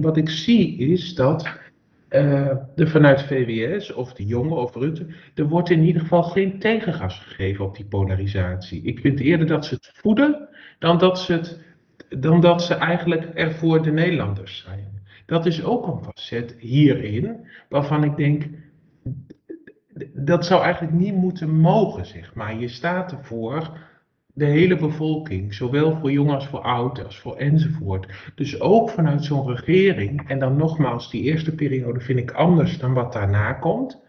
wat ik zie is dat uh, er vanuit VWS of de jongen of Rutte, er wordt in ieder geval geen tegengas gegeven op die polarisatie. Ik vind eerder dat ze het voeden dan dat ze, het, dan dat ze eigenlijk er voor de Nederlanders zijn. Dat is ook een facet hierin waarvan ik denk, dat zou eigenlijk niet moeten mogen, zeg maar. Je staat ervoor de hele bevolking, zowel voor jong als voor oud, als voor enzovoort. Dus ook vanuit zo'n regering, en dan nogmaals, die eerste periode vind ik anders dan wat daarna komt.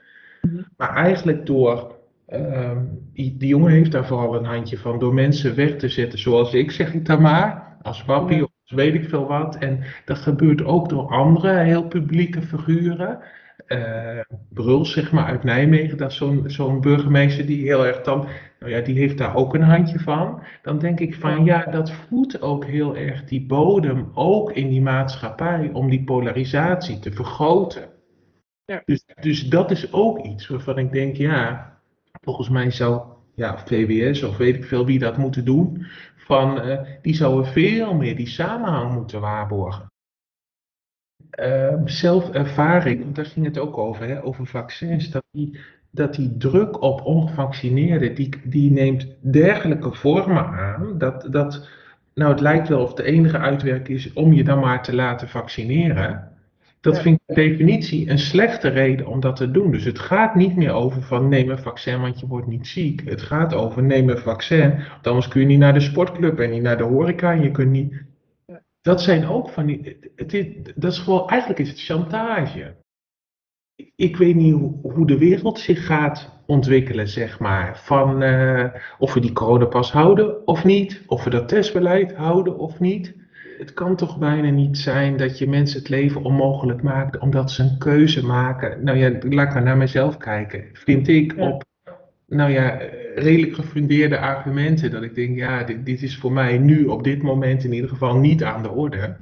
Mhm. Maar eigenlijk door, uh, die, die, jongen heeft daar vooral een handje van, door mensen weg te zetten, zoals ik zeg ik dan maar, als papi of weet ik veel wat. En dat gebeurt ook door andere heel publieke figuren uh, Bruls, zeg maar, uit Nijmegen, dat is zo'n zo'n burgemeester die heel erg dan, nou ja, die heeft daar ook een handje van. Dan denk ik van ja, dat voedt ook heel erg die bodem, ook in die maatschappij, om die polarisatie te vergroten. Ja. Dus, dus dat is ook iets waarvan ik denk, ja, volgens mij zou ja, VWS of weet ik veel wie dat moeten doen, van, uh, die zouden veel meer die samenhang moeten waarborgen. Uh, zelfervaring, want daar ging het ook over, hè, over vaccins, dat die, dat die druk op ongevaccineerden, die, die neemt dergelijke vormen aan, dat, dat, nou het lijkt wel of de enige uitwerking is om je dan maar te laten vaccineren. Dat vind ik per definitie een slechte reden om dat te doen. Dus het gaat niet meer over van neem een vaccin, want je wordt niet ziek. Het gaat over neem een vaccin, want anders kun je niet naar de sportclub en niet naar de horeca. En je kunt niet dat zijn ook van die. Het is, dat is gewoon, eigenlijk is het chantage. Ik weet niet hoe, hoe de wereld zich gaat ontwikkelen, zeg maar. Van uh, of we die coronapas houden of niet. Of we dat testbeleid houden of niet. Het kan toch bijna niet zijn dat je mensen het leven onmogelijk maakt omdat ze een keuze maken. Nou ja, laat maar naar mezelf kijken. Vind ik op nou ja, redelijk gefundeerde argumenten. Dat ik denk, ja, dit, dit, is voor mij nu op dit moment in ieder geval niet aan de orde.